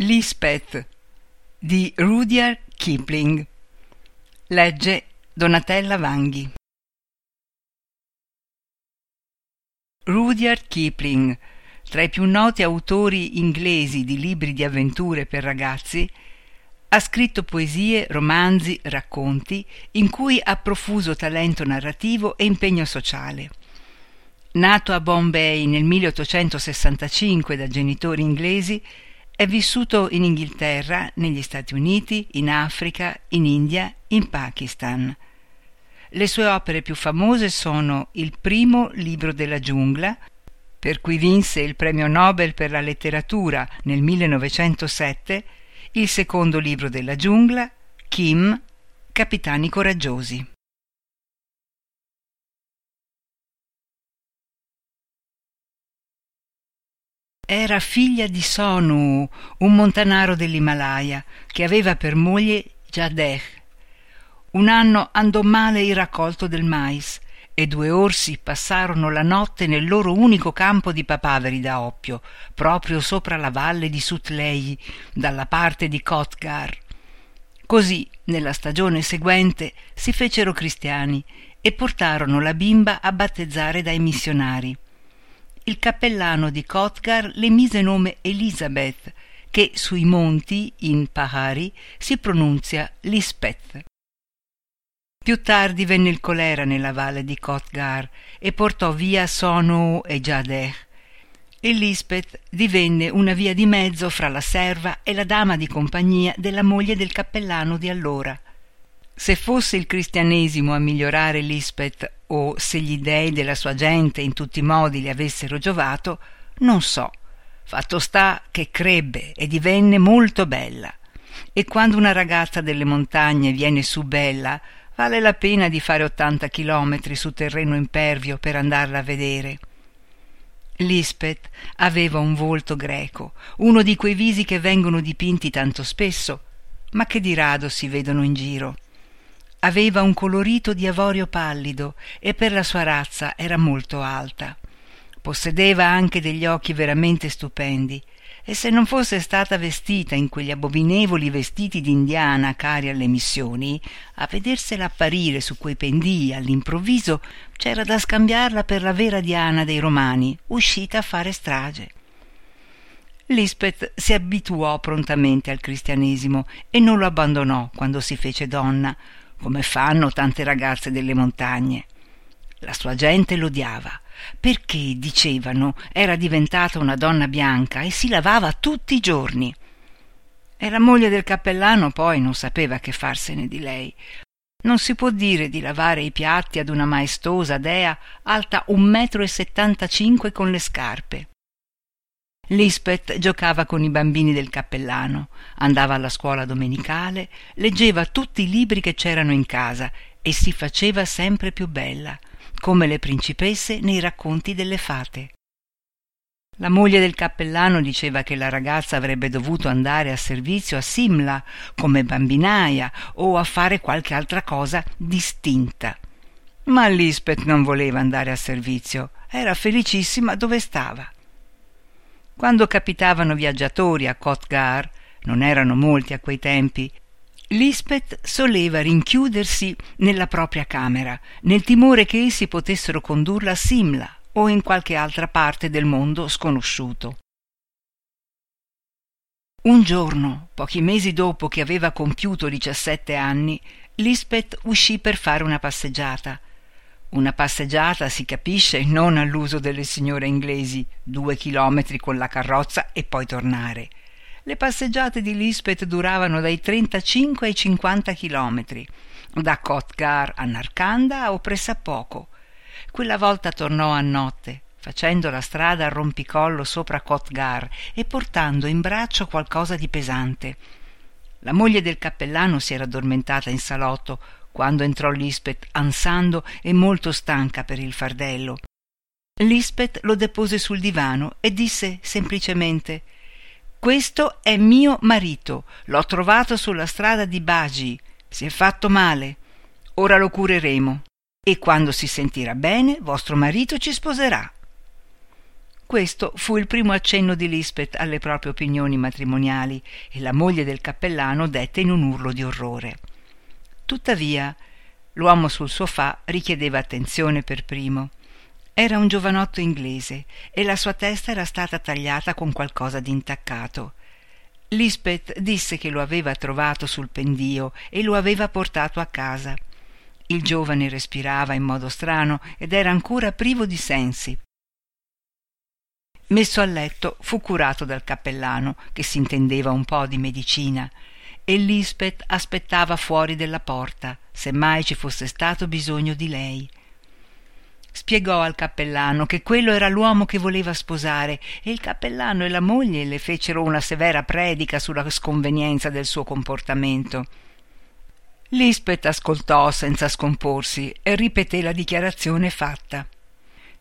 Lisbeth di Rudyard Kipling. Legge Donatella Vanghi. Rudyard Kipling, tra i più noti autori inglesi di libri di avventure per ragazzi, ha scritto poesie, romanzi, racconti in cui ha profuso talento narrativo e impegno sociale. Nato a Bombay nel 1865 da genitori inglesi, è vissuto in Inghilterra, negli Stati Uniti, in Africa, in India, in Pakistan. Le sue opere più famose sono il primo libro della giungla, per cui vinse il premio Nobel per la letteratura nel 1907, il secondo libro della giungla, Kim, Capitani coraggiosi. Era figlia di Sonu, un montanaro dell'Himalaya, che aveva per moglie Jadeh. Un anno andò male il raccolto del mais e due orsi passarono la notte nel loro unico campo di papaveri da oppio, proprio sopra la valle di Sutlei, dalla parte di Kotgar. Così, nella stagione seguente, si fecero cristiani e portarono la bimba a battezzare dai missionari il cappellano di Kotgar le mise nome Elisabeth, che sui monti, in Pahari, si pronunzia Lispeth. Più tardi venne il colera nella valle di Kotgar e portò via Sonu e Jadeh. E Lispeth divenne una via di mezzo fra la serva e la dama di compagnia della moglie del cappellano di allora. Se fosse il cristianesimo a migliorare Lispeth o se gli dei della sua gente in tutti i modi le avessero giovato, non so. Fatto sta che crebbe e divenne molto bella. E quando una ragazza delle montagne viene su bella, vale la pena di fare ottanta chilometri su terreno impervio per andarla a vedere. Lispeth aveva un volto greco, uno di quei visi che vengono dipinti tanto spesso, ma che di rado si vedono in giro. Aveva un colorito di avorio pallido e per la sua razza era molto alta. Possedeva anche degli occhi veramente stupendi e se non fosse stata vestita in quegli abominevoli vestiti d'indiana cari alle missioni, a vedersela apparire su quei pendii all'improvviso c'era da scambiarla per la vera Diana dei Romani, uscita a fare strage. Lisbeth si abituò prontamente al cristianesimo e non lo abbandonò quando si fece donna, come fanno tante ragazze delle montagne. La sua gente l'odiava, perché, dicevano, era diventata una donna bianca e si lavava tutti i giorni. E la moglie del cappellano poi non sapeva che farsene di lei. Non si può dire di lavare i piatti ad una maestosa dea alta un metro e settantacinque con le scarpe. Lisbeth giocava con i bambini del cappellano, andava alla scuola domenicale, leggeva tutti i libri che c'erano in casa e si faceva sempre più bella, come le principesse nei racconti delle fate. La moglie del cappellano diceva che la ragazza avrebbe dovuto andare a servizio a Simla come bambinaia o a fare qualche altra cosa distinta. Ma Lisbeth non voleva andare a servizio, era felicissima dove stava. Quando capitavano viaggiatori a Kotgar, non erano molti a quei tempi, Lisbeth soleva rinchiudersi nella propria camera, nel timore che essi potessero condurla a Simla o in qualche altra parte del mondo sconosciuto. Un giorno, pochi mesi dopo che aveva compiuto 17 anni, Lisbeth uscì per fare una passeggiata una passeggiata, si capisce, non all'uso delle signore inglesi, due chilometri con la carrozza e poi tornare. Le passeggiate di Lisbeth duravano dai 35 ai 50 chilometri, da Kotgar a Narkanda o pressappoco. Quella volta tornò a notte, facendo la strada a rompicollo sopra Kotgar e portando in braccio qualcosa di pesante. La moglie del cappellano si era addormentata in salotto quando entrò Lisbeth ansando e molto stanca per il fardello. Lisbeth lo depose sul divano e disse semplicemente Questo è mio marito, l'ho trovato sulla strada di Bagi, si è fatto male. Ora lo cureremo e quando si sentirà bene vostro marito ci sposerà. Questo fu il primo accenno di Lisbeth alle proprie opinioni matrimoniali e la moglie del cappellano dette in un urlo di orrore. Tuttavia, l'uomo sul sofà richiedeva attenzione per primo. Era un giovanotto inglese e la sua testa era stata tagliata con qualcosa di intaccato. Lisbeth disse che lo aveva trovato sul pendio e lo aveva portato a casa. Il giovane respirava in modo strano ed era ancora privo di sensi. Messo a letto fu curato dal cappellano, che si intendeva un po' di medicina, e Lisbeth aspettava fuori della porta, se mai ci fosse stato bisogno di lei. Spiegò al cappellano che quello era l'uomo che voleva sposare e il cappellano e la moglie le fecero una severa predica sulla sconvenienza del suo comportamento. Lisbeth ascoltò senza scomporsi e ripeté la dichiarazione fatta.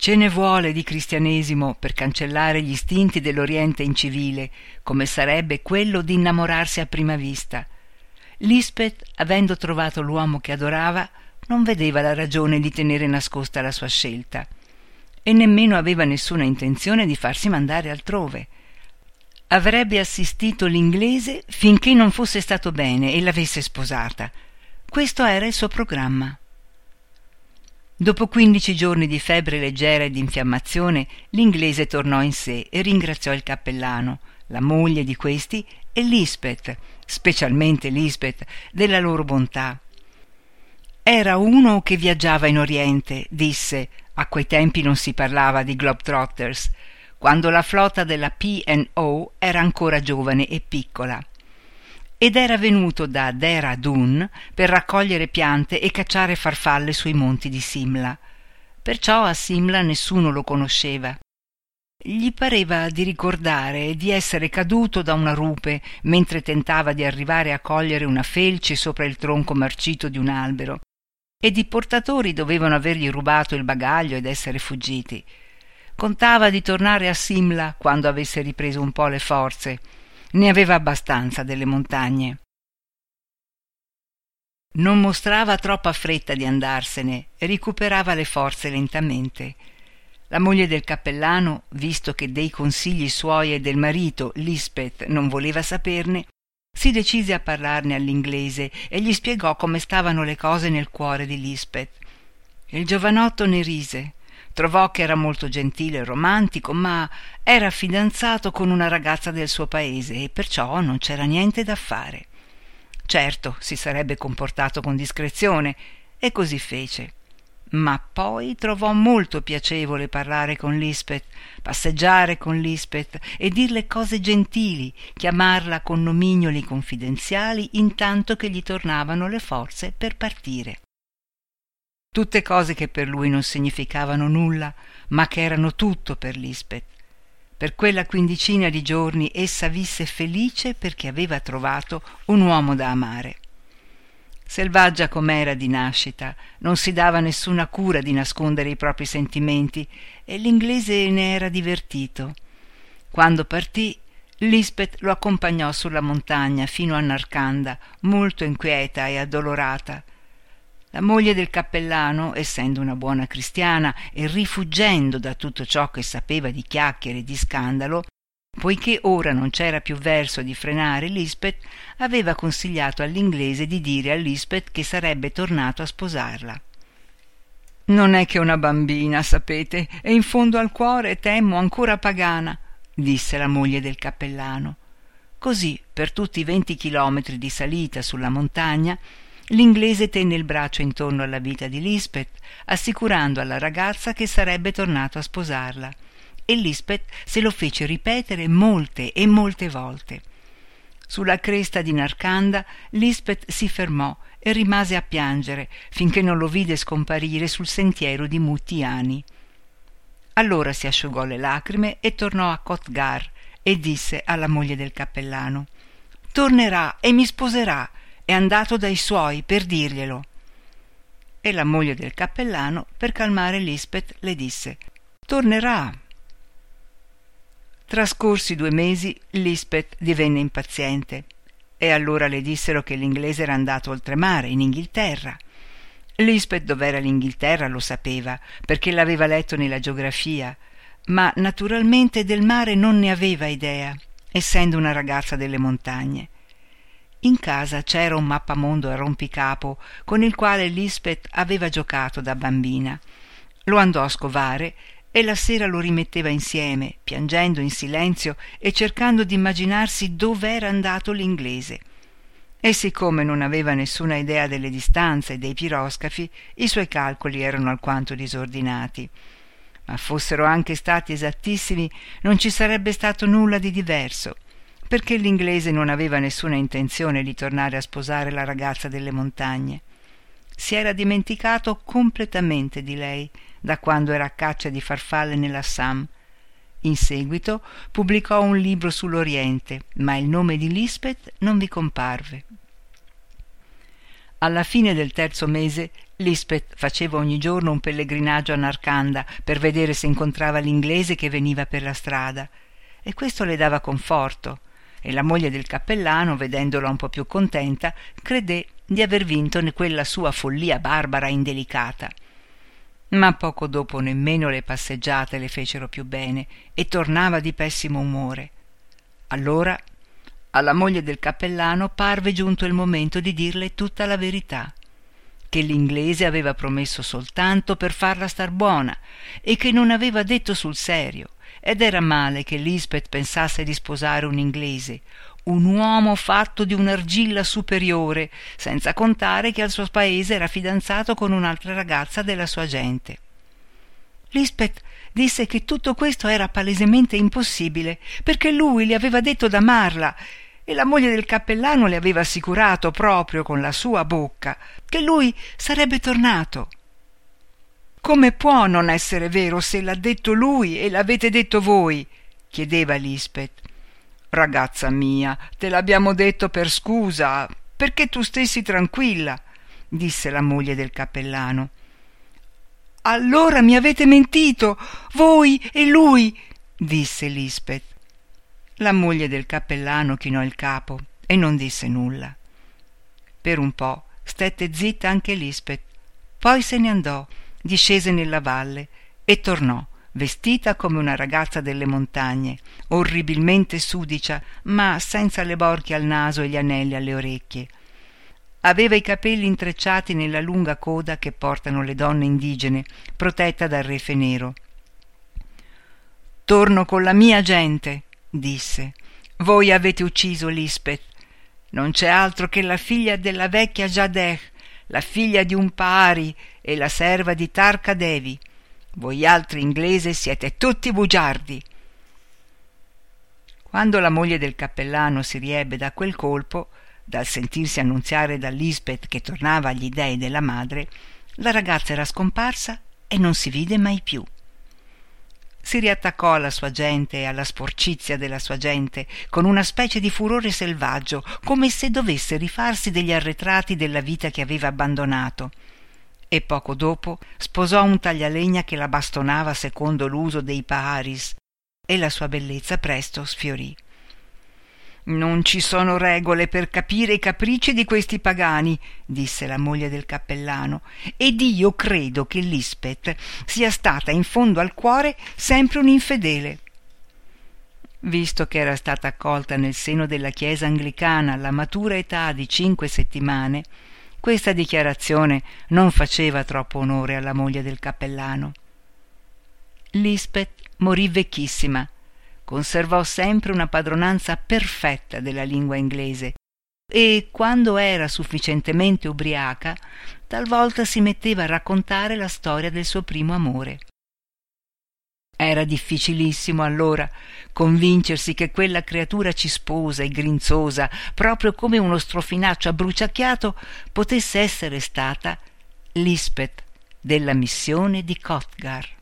Ce ne vuole di cristianesimo per cancellare gli istinti dell'Oriente incivile, come sarebbe quello di innamorarsi a prima vista. Lisbeth, avendo trovato l'uomo che adorava, non vedeva la ragione di tenere nascosta la sua scelta e nemmeno aveva nessuna intenzione di farsi mandare altrove. Avrebbe assistito l'inglese finché non fosse stato bene e l'avesse sposata. Questo era il suo programma. Dopo quindici giorni di febbre leggera e di infiammazione, l'inglese tornò in sé e ringraziò il cappellano, la moglie di questi e Lisbeth, specialmente Lisbeth, della loro bontà. Era uno che viaggiava in Oriente, disse, a quei tempi non si parlava di Globetrotters, quando la flotta della P&O era ancora giovane e piccola ed era venuto da Dera Dun per raccogliere piante e cacciare farfalle sui monti di Simla. Perciò a Simla nessuno lo conosceva. Gli pareva di ricordare di essere caduto da una rupe mentre tentava di arrivare a cogliere una felce sopra il tronco marcito di un albero, ed i portatori dovevano avergli rubato il bagaglio ed essere fuggiti. Contava di tornare a Simla quando avesse ripreso un po' le forze ne aveva abbastanza delle montagne. Non mostrava troppa fretta di andarsene e recuperava le forze lentamente. La moglie del cappellano, visto che dei consigli suoi e del marito Lisbeth non voleva saperne, si decise a parlarne all'inglese e gli spiegò come stavano le cose nel cuore di Lisbeth. Il giovanotto ne rise Trovò che era molto gentile e romantico, ma era fidanzato con una ragazza del suo paese e perciò non c'era niente da fare. Certo, si sarebbe comportato con discrezione e così fece. Ma poi trovò molto piacevole parlare con Lisbeth, passeggiare con Lisbeth e dirle cose gentili, chiamarla con nomignoli confidenziali intanto che gli tornavano le forze per partire. Tutte cose che per lui non significavano nulla, ma che erano tutto per Lisbeth. Per quella quindicina di giorni essa visse felice perché aveva trovato un uomo da amare. Selvaggia com'era di nascita, non si dava nessuna cura di nascondere i propri sentimenti e l'inglese ne era divertito. Quando partì, Lisbeth lo accompagnò sulla montagna fino a Narcanda, molto inquieta e addolorata. La moglie del cappellano, essendo una buona cristiana e rifuggendo da tutto ciò che sapeva di chiacchiere e di scandalo, poiché ora non c'era più verso di frenare Lisbeth, aveva consigliato all'inglese di dire a Lisbeth che sarebbe tornato a sposarla. Non è che una bambina, sapete, e in fondo al cuore temo ancora pagana, disse la moglie del cappellano. Così, per tutti i venti chilometri di salita sulla montagna, L'inglese tenne il braccio intorno alla vita di Lisbeth, assicurando alla ragazza che sarebbe tornato a sposarla, e Lisbeth se lo fece ripetere molte e molte volte. Sulla cresta di Narcanda Lisbeth si fermò e rimase a piangere finché non lo vide scomparire sul sentiero di Muttiani. Allora si asciugò le lacrime e tornò a Kotgar e disse alla moglie del cappellano Tornerà e mi sposerà è andato dai suoi per dirglielo. E la moglie del cappellano, per calmare Lisbeth, le disse Tornerà. Trascorsi due mesi, Lisbeth divenne impaziente e allora le dissero che l'inglese era andato oltremare, in Inghilterra. Lisbeth dov'era l'Inghilterra lo sapeva, perché l'aveva letto nella geografia, ma naturalmente del mare non ne aveva idea, essendo una ragazza delle montagne. In casa c'era un mappamondo a rompicapo con il quale Lisbeth aveva giocato da bambina. Lo andò a scovare e la sera lo rimetteva insieme, piangendo in silenzio e cercando di immaginarsi dov'era andato l'inglese. E siccome non aveva nessuna idea delle distanze e dei piroscafi, i suoi calcoli erano alquanto disordinati. Ma fossero anche stati esattissimi, non ci sarebbe stato nulla di diverso, perché l'inglese non aveva nessuna intenzione di tornare a sposare la ragazza delle montagne. Si era dimenticato completamente di lei da quando era a caccia di farfalle nell'Assam. In seguito pubblicò un libro sull'Oriente, ma il nome di Lisbeth non vi comparve. Alla fine del terzo mese Lisbeth faceva ogni giorno un pellegrinaggio a Narcanda per vedere se incontrava l'inglese che veniva per la strada, e questo le dava conforto, e la moglie del cappellano, vedendola un po più contenta, credé di aver vinto quella sua follia barbara e indelicata ma poco dopo nemmeno le passeggiate le fecero più bene e tornava di pessimo umore. Allora alla moglie del cappellano parve giunto il momento di dirle tutta la verità che l'inglese aveva promesso soltanto per farla star buona e che non aveva detto sul serio ed era male che Lisbeth pensasse di sposare un inglese un uomo fatto di un'argilla superiore, senza contare che al suo paese era fidanzato con un'altra ragazza della sua gente. Lisbeth disse che tutto questo era palesemente impossibile, perché lui le aveva detto d'amarla e la moglie del cappellano le aveva assicurato proprio con la sua bocca che lui sarebbe tornato. Come può non essere vero se l'ha detto lui e l'avete detto voi? chiedeva Lisbeth. Ragazza mia, te l'abbiamo detto per scusa, perché tu stessi tranquilla, disse la moglie del cappellano. Allora mi avete mentito, voi e lui, disse Lisbeth. La moglie del cappellano chinò il capo e non disse nulla. Per un po' stette zitta anche Lisbeth, poi se ne andò, discese nella valle e tornò vestita come una ragazza delle montagne, orribilmente sudicia, ma senza le borchie al naso e gli anelli alle orecchie. Aveva i capelli intrecciati nella lunga coda che portano le donne indigene, protetta dal refe nero. Torno con la mia gente, disse. Voi avete ucciso Lisbeth. Non c'è altro che la figlia della vecchia Jadeh, la figlia di un Pari e la serva di Tarka Devi. Voi altri inglesi siete tutti bugiardi. Quando la moglie del cappellano si riebbe da quel colpo, dal sentirsi annunziare da Lisbeth che tornava agli dei della madre, la ragazza era scomparsa e non si vide mai più. Si riattaccò alla sua gente e alla sporcizia della sua gente con una specie di furore selvaggio, come se dovesse rifarsi degli arretrati della vita che aveva abbandonato e poco dopo sposò un taglialegna che la bastonava secondo l'uso dei Paharis e la sua bellezza presto sfiorì. Non ci sono regole per capire i capricci di questi pagani, disse la moglie del cappellano, ed io credo che Lisbeth sia stata in fondo al cuore sempre un'infedele. Visto che era stata accolta nel seno della chiesa anglicana alla matura età di cinque settimane, questa dichiarazione non faceva troppo onore alla moglie del cappellano. Lisbeth morì vecchissima, conservò sempre una padronanza perfetta della lingua inglese e quando era sufficientemente ubriaca talvolta si metteva a raccontare la storia del suo primo amore. Era difficilissimo allora convincersi che quella creatura cisposa e grinzosa, proprio come uno strofinaccio abbruciacchiato, potesse essere stata Lisbeth della missione di Kotgar.